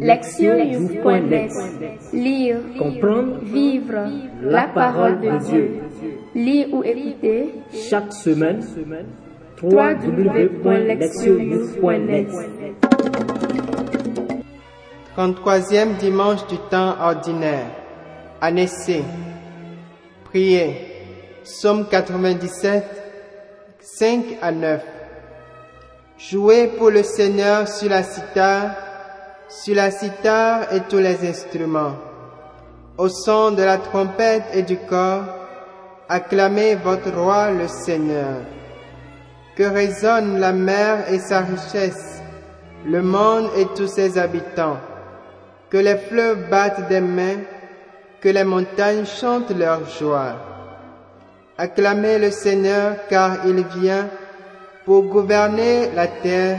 Lectionnews.net Lire, Comprendre, vivre la parole de Dieu. Lire ou écouter chaque semaine, www.lectionnews.net 33e dimanche du temps ordinaire. Année C. Priez. Psaume 97, 5 à 9. Jouez pour le Seigneur sur la cithare, sur la cithare et tous les instruments. Au son de la trompette et du corps, acclamez votre roi le Seigneur. Que résonne la mer et sa richesse, le monde et tous ses habitants. Que les fleuves battent des mains, que les montagnes chantent leur joie. Acclamez le Seigneur car il vient pour gouverner la terre,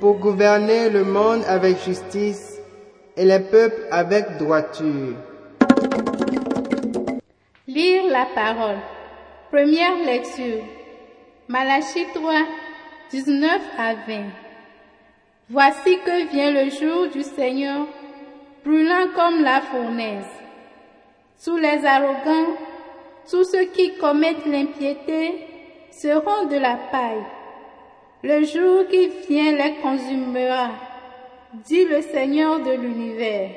pour gouverner le monde avec justice et les peuples avec droiture. Lire la parole. Première lecture. Malachie 3, 19 à 20. Voici que vient le jour du Seigneur, brûlant comme la fournaise. Sous les arrogants, tous ceux qui commettent l'impiété seront de la paille. Le jour qui vient les consumera, dit le Seigneur de l'univers.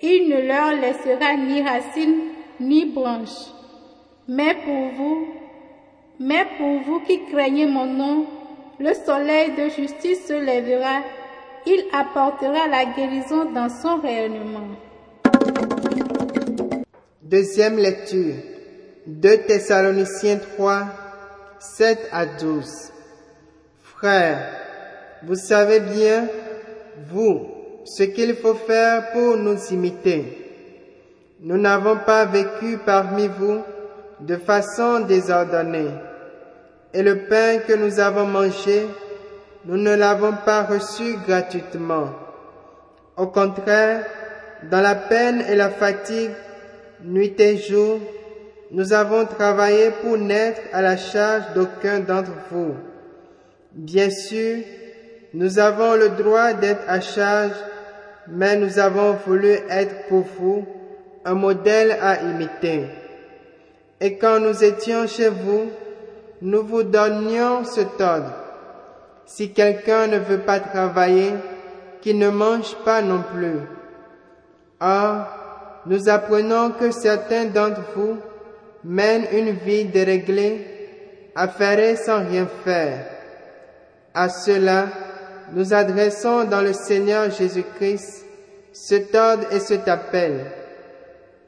Il ne leur laissera ni racines ni branches. Mais pour vous, mais pour vous qui craignez mon nom, le soleil de justice se lèvera, il apportera la guérison dans son rayonnement. Deuxième lecture. 2 Thessaloniciens 3, 7 à 12. Frères, vous savez bien, vous, ce qu'il faut faire pour nous imiter. Nous n'avons pas vécu parmi vous de façon désordonnée. Et le pain que nous avons mangé, nous ne l'avons pas reçu gratuitement. Au contraire, dans la peine et la fatigue, nuit et jour, nous avons travaillé pour n'être à la charge d'aucun d'entre vous. Bien sûr, nous avons le droit d'être à charge, mais nous avons voulu être pour vous un modèle à imiter. Et quand nous étions chez vous, nous vous donnions cet ordre. Si quelqu'un ne veut pas travailler, qu'il ne mange pas non plus. Or, nous apprenons que certains d'entre vous mènent une vie déréglée, affairée sans rien faire. À cela, nous adressons dans le Seigneur Jésus-Christ cet ordre et cet appel,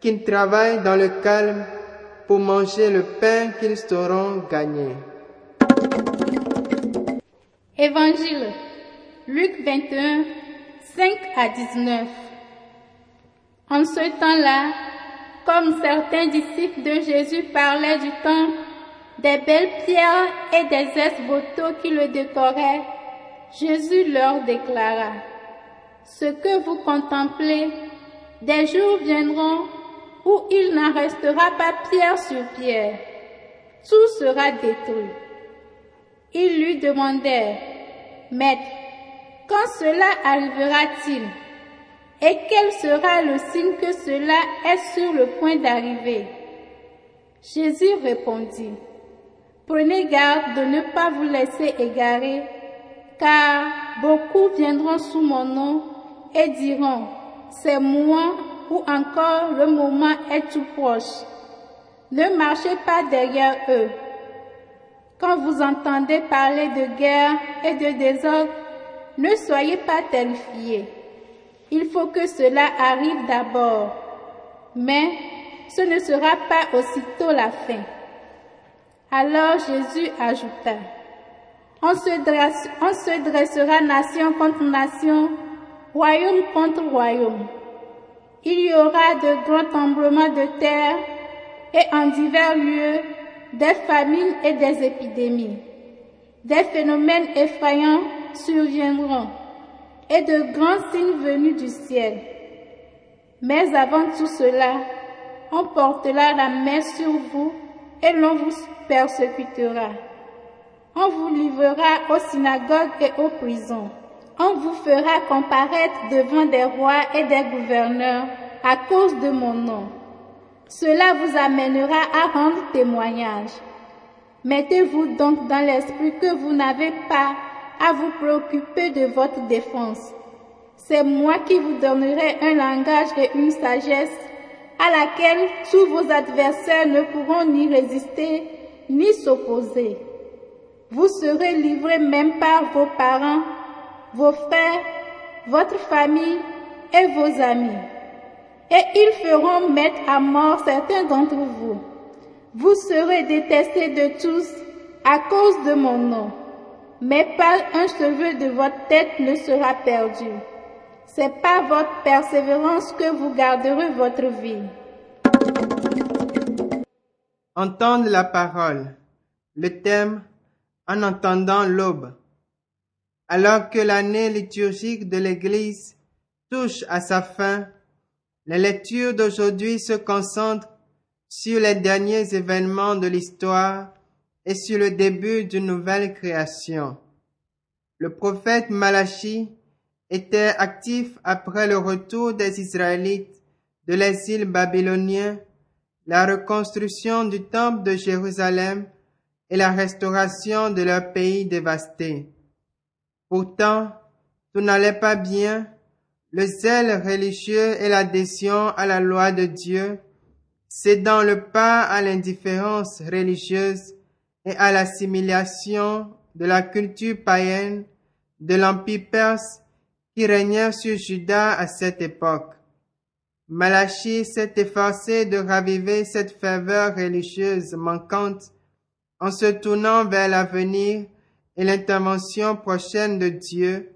qu'ils travaillent dans le calme pour manger le pain qu'ils sauront gagner. Évangile, Luc 21, 5 à 19. En ce temps-là, comme certains disciples de Jésus parlaient du temple, des belles pierres et des esboteaux qui le décoraient, Jésus leur déclara, Ce que vous contemplez, des jours viendront où il n'en restera pas pierre sur pierre. Tout sera détruit. Ils lui demandèrent, Maître, quand cela arrivera-t-il? Et quel sera le signe que cela est sur le point d'arriver Jésus répondit, Prenez garde de ne pas vous laisser égarer, car beaucoup viendront sous mon nom et diront, C'est moi ou encore le moment est tout proche. Ne marchez pas derrière eux. Quand vous entendez parler de guerre et de désordre, ne soyez pas terrifiés. Il faut que cela arrive d'abord, mais ce ne sera pas aussitôt la fin. Alors Jésus ajouta, on se, dressera nation contre nation, royaume contre royaume. Il y aura de grands tremblements de terre et en divers lieux des famines et des épidémies. Des phénomènes effrayants surviendront et de grands signes venus du ciel. Mais avant tout cela, on portera la main sur vous et l'on vous persécutera. On vous livrera aux synagogues et aux prisons. On vous fera comparaître devant des rois et des gouverneurs à cause de mon nom. Cela vous amènera à rendre témoignage. Mettez-vous donc dans l'esprit que vous n'avez pas à vous préoccuper de votre défense. C'est moi qui vous donnerai un langage et une sagesse à laquelle tous vos adversaires ne pourront ni résister ni s'opposer. Vous serez livrés même par vos parents, vos frères, votre famille et vos amis. Et ils feront mettre à mort certains d'entre vous. Vous serez détestés de tous à cause de mon nom, mais pas un cheveu de votre tête ne sera perdu. C'est par votre persévérance que vous garderez votre vie. Entendre la parole. Le thème En entendant l'aube. Alors que l'année liturgique de l'Église touche à sa fin, la lecture d'aujourd'hui se concentre sur les derniers événements de l'histoire et sur le début d'une nouvelle création. Le prophète Malachi était actif après le retour des Israélites de l'exil babylonien, la reconstruction du temple de Jérusalem et la restauration de leur pays dévasté. Pourtant, tout n'allait pas bien. Le zèle religieux et l'adhésion à la loi de Dieu, cédant le pas à l'indifférence religieuse et à l'assimilation de la culture païenne de l'Empire perse qui régnait sur Juda à cette époque. Malachie s'est efforcé de raviver cette ferveur religieuse manquante en se tournant vers l'avenir et l'intervention prochaine de Dieu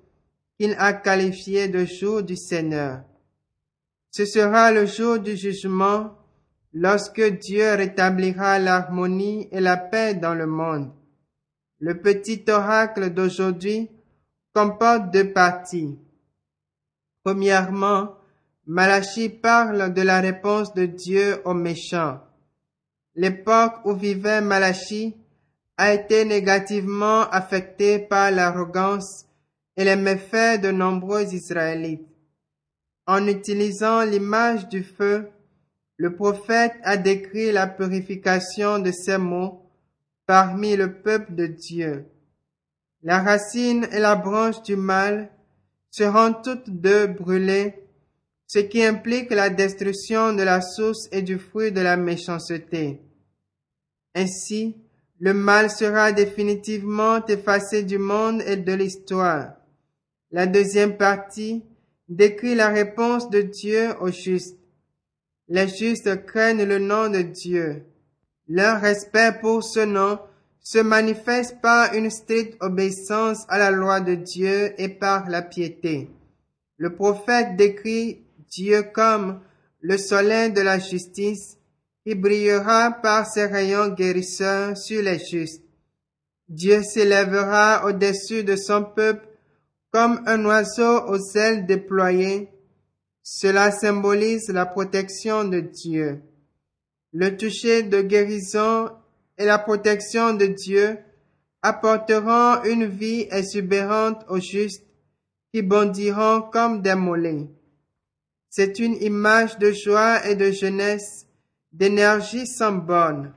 qu'il a qualifié de jour du Seigneur. Ce sera le jour du jugement lorsque Dieu rétablira l'harmonie et la paix dans le monde. Le petit oracle d'aujourd'hui comporte deux parties. Premièrement, Malachie parle de la réponse de Dieu aux méchants. L'époque où vivait Malachie a été négativement affectée par l'arrogance et les méfaits de nombreux Israélites. En utilisant l'image du feu, le prophète a décrit la purification de ces mots parmi le peuple de Dieu. La racine et la branche du mal seront toutes deux brûlées, ce qui implique la destruction de la source et du fruit de la méchanceté. Ainsi, le mal sera définitivement effacé du monde et de l'histoire. La deuxième partie décrit la réponse de Dieu aux justes. Les justes craignent le nom de Dieu. Leur respect pour ce nom se manifeste par une stricte obéissance à la loi de Dieu et par la piété. Le prophète décrit Dieu comme le soleil de la justice qui brillera par ses rayons guérisseurs sur les justes. Dieu s'élèvera au-dessus de son peuple comme un oiseau aux ailes déployées. Cela symbolise la protection de Dieu. Le toucher de guérison et la protection de Dieu apporteront une vie exubérante aux justes qui bondiront comme des mollets. C'est une image de joie et de jeunesse, d'énergie sans borne.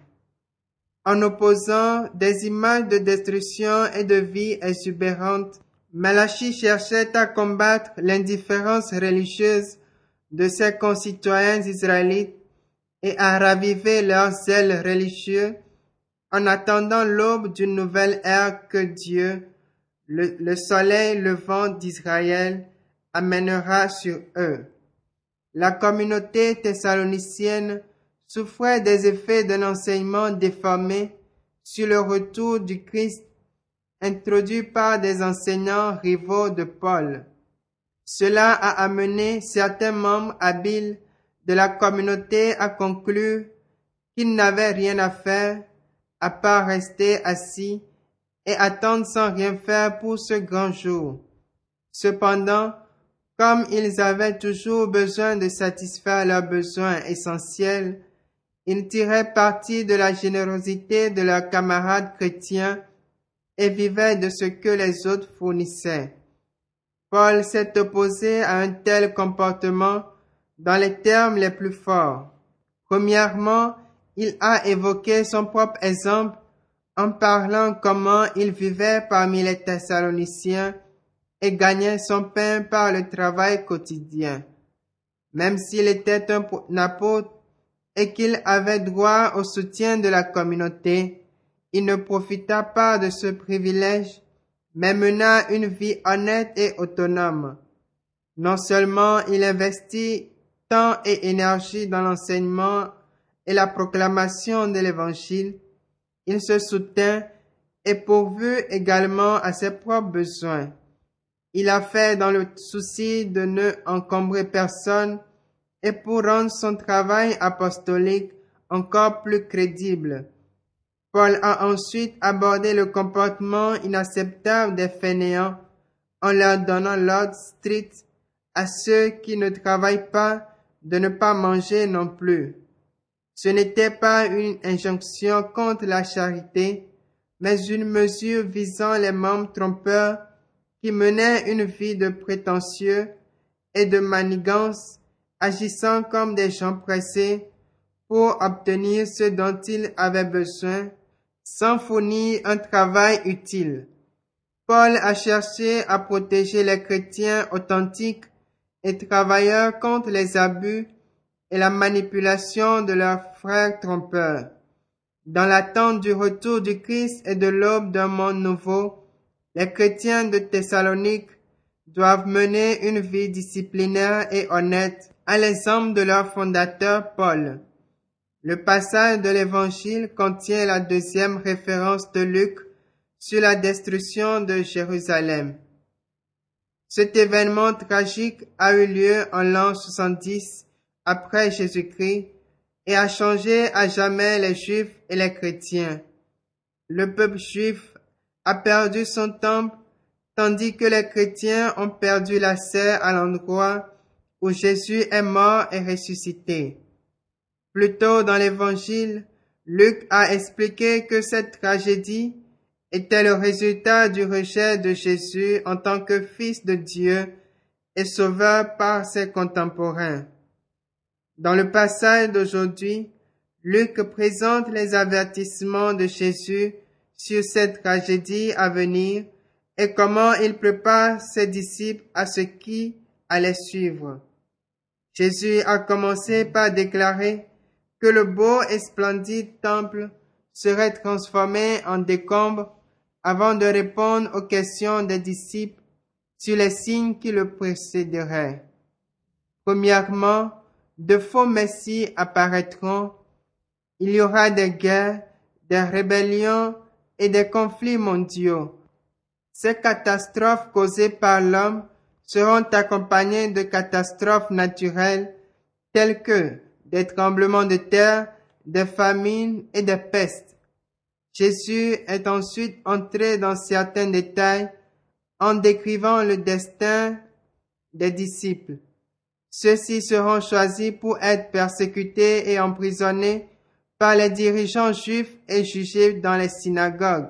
En opposant des images de destruction et de vie exubérante, Malachi cherchait à combattre l'indifférence religieuse de ses concitoyens israélites et à raviver leur zèle religieux en attendant l'aube d'une nouvelle ère que Dieu, le, soleil levant d'Israël, amènera sur eux. La communauté thessalonicienne souffrait des effets d'un enseignement déformé sur le retour du Christ introduit par des enseignants rivaux de Paul. Cela a amené certains membres habiles de la communauté à conclure qu'ils n'avaient rien à faire à part rester assis et attendre sans rien faire pour ce grand jour. Cependant, comme ils avaient toujours besoin de satisfaire leurs besoins essentiels, ils tiraient parti de la générosité de leurs camarades chrétiens et vivaient de ce que les autres fournissaient. Paul s'est opposé à un tel comportement dans les termes les plus forts. Premièrement, il a évoqué son propre exemple en parlant comment il vivait parmi les Thessaloniciens et gagnait son pain par le travail quotidien. Même s'il était un apôtre et qu'il avait droit au soutien de la communauté, il ne profita pas de ce privilège, mais mena une vie honnête et autonome. Non seulement il investit temps et énergie dans l'enseignement et la proclamation de l'Évangile, il se soutint et pourvu également à ses propres besoins. Il a fait dans le souci de ne encombrer personne et pour rendre son travail apostolique encore plus crédible. Paul a ensuite abordé le comportement inacceptable des fainéants en leur donnant l'ordre strict à ceux qui ne travaillent pas de ne pas manger non plus. Ce n'était pas une injonction contre la charité, mais une mesure visant les membres trompeurs qui menaient une vie de prétentieux et de manigance, agissant comme des gens pressés pour obtenir ce dont ils avaient besoin, sans fournir un travail utile. Paul a cherché à protéger les chrétiens authentiques et travailleurs contre les abus et la manipulation de leurs frères trompeurs. Dans l'attente du retour du Christ et de l'aube d'un monde nouveau, les chrétiens de Thessalonique doivent mener une vie disciplinaire et honnête à l'exemple de leur fondateur Paul. Le passage de l'Évangile contient la deuxième référence de Luc sur la destruction de Jérusalem. Cet événement tragique a eu lieu en l'an 70 après Jésus-Christ et a changé à jamais les Juifs et les chrétiens. Le peuple juif a perdu son temple, tandis que les chrétiens ont perdu la serre à l'endroit où Jésus est mort et ressuscité. Plus tôt dans l'évangile, Luc a expliqué que cette tragédie était le résultat du rejet de Jésus en tant que fils de Dieu et sauveur par ses contemporains. Dans le passage d'aujourd'hui, Luc présente les avertissements de Jésus sur cette tragédie à venir et comment il prépare ses disciples à ce qui allait suivre. Jésus a commencé par déclarer que le beau et splendide temple serait transformé en décombre avant de répondre aux questions des disciples sur les signes qui le précéderaient. Premièrement, de faux messies apparaîtront, il y aura des guerres, des rébellions et des conflits mondiaux. Ces catastrophes causées par l'homme seront accompagnées de catastrophes naturelles telles que des tremblements de terre, des famines et des pestes. Jésus est ensuite entré dans certains détails en décrivant le destin des disciples. Ceux-ci seront choisis pour être persécutés et emprisonnés par les dirigeants juifs et jugés dans les synagogues.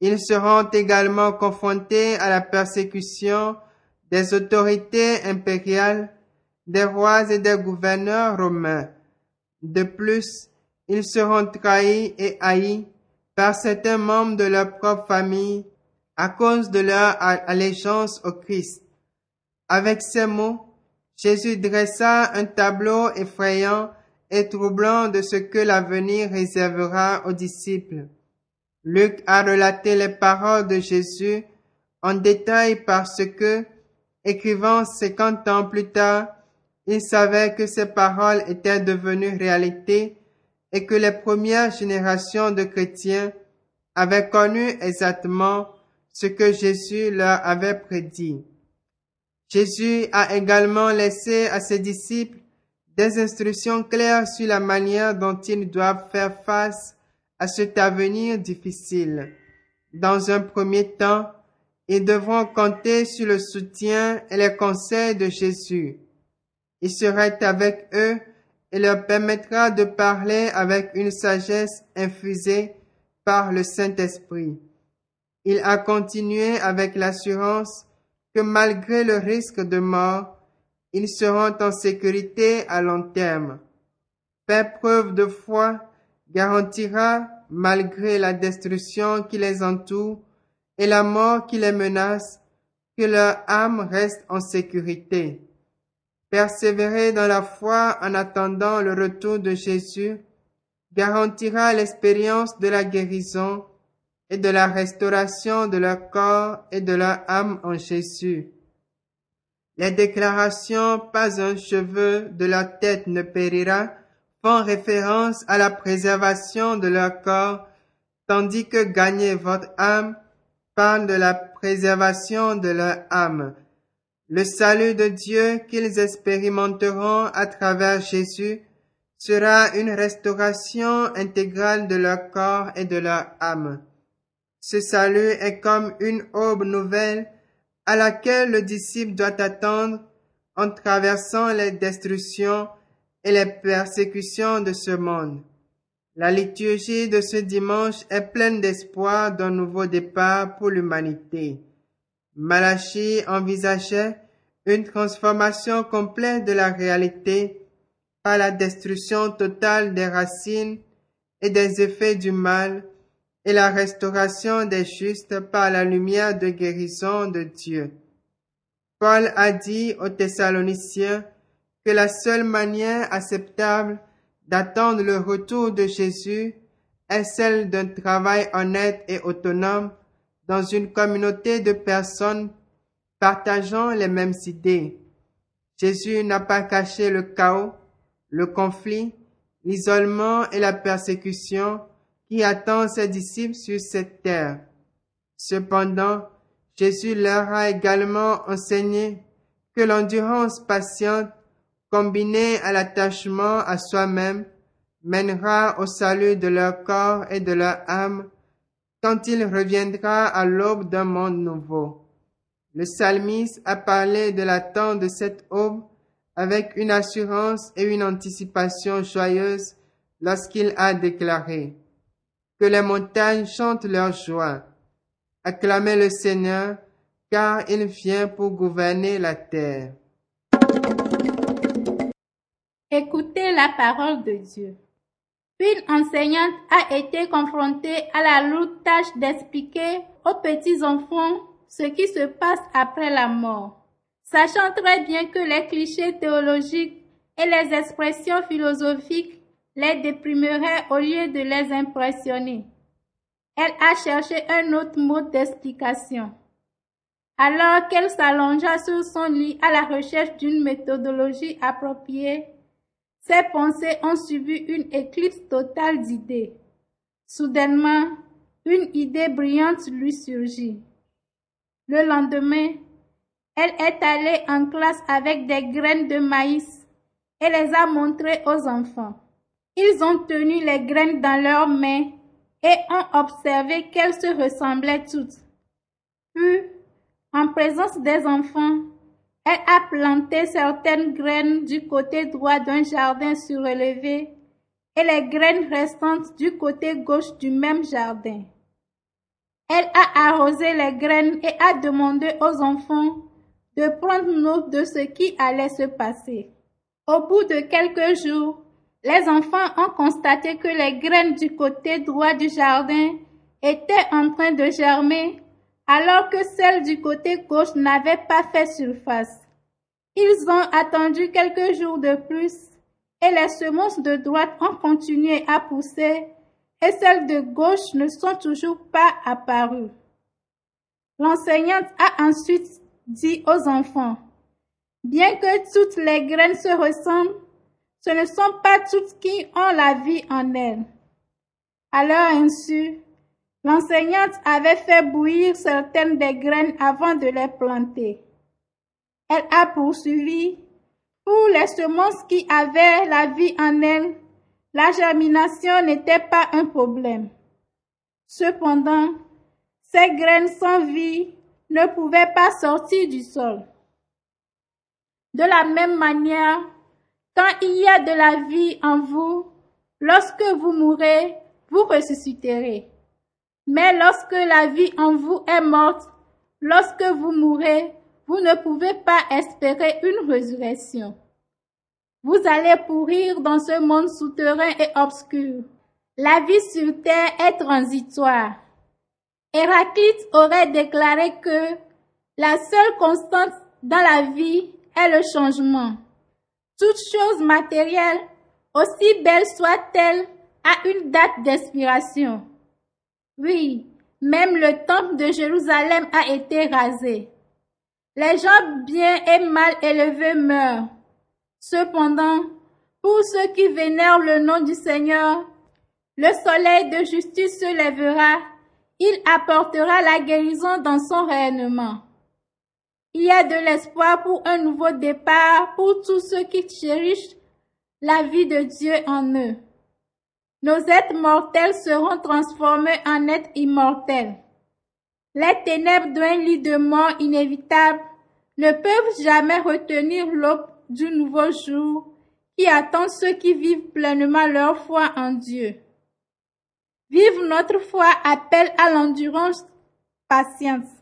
Ils seront également confrontés à la persécution des autorités impériales, des rois et des gouverneurs romains. De plus, ils seront trahis et haïs par certains membres de leur propre famille à cause de leur allégeance au Christ. Avec ces mots, Jésus dressa un tableau effrayant et troublant de ce que l'avenir réservera aux disciples. Luc a relaté les paroles de Jésus en détail parce que, écrivant cinquante ans plus tard, il savait que ces paroles étaient devenues réalité et que les premières générations de chrétiens avaient connu exactement ce que Jésus leur avait prédit. Jésus a également laissé à ses disciples des instructions claires sur la manière dont ils doivent faire face à cet avenir difficile. Dans un premier temps, ils devront compter sur le soutien et les conseils de Jésus. Il serait avec eux et leur permettra de parler avec une sagesse infusée par le Saint-Esprit. Il a continué avec l'assurance que malgré le risque de mort, ils seront en sécurité à long terme. Faire preuve de foi garantira, malgré la destruction qui les entoure et la mort qui les menace, que leur âme reste en sécurité. Persévérer dans la foi en attendant le retour de Jésus garantira l'expérience de la guérison et de la restauration de leur corps et de leur âme en Jésus. Les déclarations pas un cheveu de leur tête ne périra font référence à la préservation de leur corps, tandis que gagner votre âme parle de la préservation de leur âme. Le salut de Dieu qu'ils expérimenteront à travers Jésus sera une restauration intégrale de leur corps et de leur âme. Ce salut est comme une aube nouvelle à laquelle le disciple doit attendre en traversant les destructions et les persécutions de ce monde. La liturgie de ce dimanche est pleine d'espoir d'un nouveau départ pour l'humanité. Malachie envisageait une transformation complète de la réalité par la destruction totale des racines et des effets du mal et la restauration des justes par la lumière de guérison de Dieu. Paul a dit aux Thessaloniciens que la seule manière acceptable d'attendre le retour de Jésus est celle d'un travail honnête et autonome dans une communauté de personnes partageant les mêmes idées. Jésus n'a pas caché le chaos, le conflit, l'isolement et la persécution qui attend ses disciples sur cette terre. Cependant, Jésus leur a également enseigné que l'endurance patiente combinée à l'attachement à soi-même mènera au salut de leur corps et de leur âme quand il reviendra à l'aube d'un monde nouveau. Le psalmiste a parlé de l'attente de cette aube avec une assurance et une anticipation joyeuse lorsqu'il a déclaré que les montagnes chantent leur joie. Acclamez le Seigneur, car il vient pour gouverner la terre. Écoutez la parole de Dieu. Une enseignante a été confrontée à la lourde tâche d'expliquer aux petits enfants ce qui se passe après la mort. Sachant très bien que les clichés théologiques et les expressions philosophiques les déprimeraient au lieu de les impressionner. Elle a cherché un autre mode d'explication. Alors qu'elle s'allongea sur son lit à la recherche d'une méthodologie appropriée, ses pensées ont subi une éclipse totale d'idées. Soudainement, une idée brillante lui surgit. Le lendemain, elle est allée en classe avec des graines de maïs et les a montrées aux enfants. Ils ont tenu les graines dans leurs mains et ont observé qu'elles se ressemblaient toutes. Puis, en présence des enfants, elle a planté certaines graines du côté droit d'un jardin surélevé et les graines restantes du côté gauche du même jardin. Elle a arrosé les graines et a demandé aux enfants de prendre note de ce qui allait se passer. Au bout de quelques jours, les enfants ont constaté que les graines du côté droit du jardin étaient en train de germer alors que celles du côté gauche n'avaient pas fait surface. Ils ont attendu quelques jours de plus et les semences de droite ont continué à pousser et celles de gauche ne sont toujours pas apparues. L'enseignante a ensuite dit aux enfants, bien que toutes les graines se ressemblent, ce ne sont pas toutes qui ont la vie en elles. À leur insu, l'enseignante avait fait bouillir certaines des graines avant de les planter. Elle a poursuivi, pour les semences qui avaient la vie en elles, la germination n'était pas un problème. Cependant, ces graines sans vie ne pouvaient pas sortir du sol. De la même manière, quand il y a de la vie en vous, lorsque vous mourrez, vous ressusciterez. Mais lorsque la vie en vous est morte, lorsque vous mourrez, vous ne pouvez pas espérer une résurrection. Vous allez pourrir dans ce monde souterrain et obscur. La vie sur terre est transitoire. Héraclite aurait déclaré que la seule constante dans la vie est le changement. Toute chose matérielle, aussi belle soit-elle, a une date d'expiration. Oui, même le temple de Jérusalem a été rasé. Les gens bien et mal élevés meurent. Cependant, pour ceux qui vénèrent le nom du Seigneur, le soleil de justice se lèvera, il apportera la guérison dans son rayonnement. Il y a de l'espoir pour un nouveau départ pour tous ceux qui chérissent la vie de Dieu en eux. Nos êtres mortels seront transformés en êtres immortels. Les ténèbres d'un lit de mort inévitable ne peuvent jamais retenir l'aube du nouveau jour qui attend ceux qui vivent pleinement leur foi en Dieu. Vive notre foi appelle à l'endurance, patience.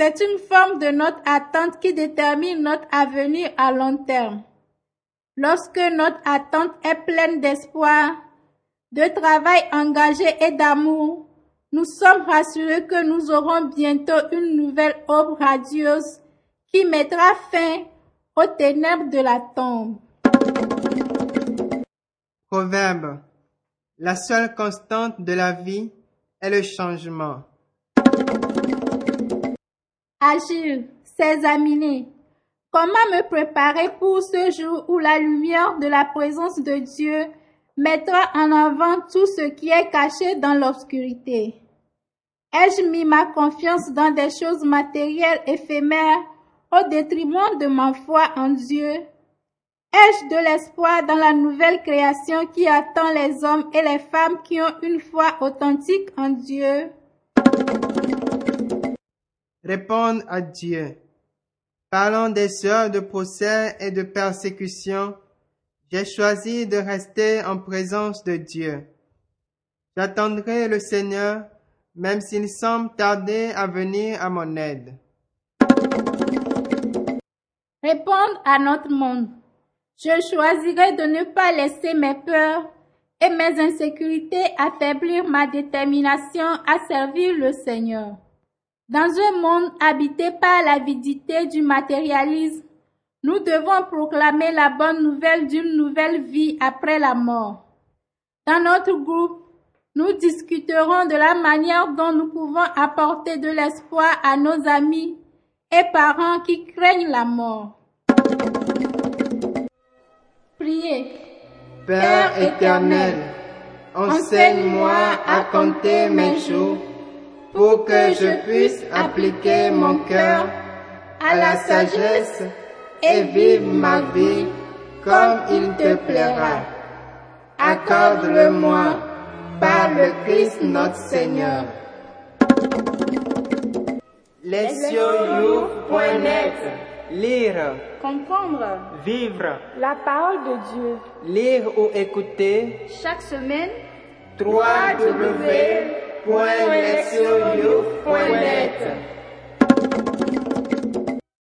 C'est une forme de notre attente qui détermine notre avenir à long terme. Lorsque notre attente est pleine d'espoir, de travail engagé et d'amour, nous sommes rassurés que nous aurons bientôt une nouvelle aube radieuse qui mettra fin aux ténèbres de la tombe. Proverbe. La seule constante de la vie est le changement. Agir, s'examiner. Comment me préparer pour ce jour où la lumière de la présence de Dieu mettra en avant tout ce qui est caché dans l'obscurité? Ai-je mis ma confiance dans des choses matérielles éphémères au détriment de ma foi en Dieu? Ai-je de l'espoir dans la nouvelle création qui attend les hommes et les femmes qui ont une foi authentique en Dieu? Répondre à Dieu. Parlant des heures de procès et de persécution, j'ai choisi de rester en présence de Dieu. J'attendrai le Seigneur, même s'il semble tarder à venir à mon aide. Répondre à notre monde. Je choisirai de ne pas laisser mes peurs et mes insécurités affaiblir ma détermination à servir le Seigneur. Dans un monde habité par l'avidité du matérialisme, nous devons proclamer la bonne nouvelle d'une nouvelle vie après la mort. Dans notre groupe, nous discuterons de la manière dont nous pouvons apporter de l'espoir à nos amis et parents qui craignent la mort. Priez. Père éternel, enseigne-moi à compter mes jours pour que je puisse appliquer mon cœur à la sagesse et vivre ma vie comme il te plaira. Accorde-le-moi par le Christ notre Seigneur. Lesioyou.net Lire, Comprendre. Vivre, la parole de Dieu. Lire ou écouter. Chaque semaine when I it's you, when it's.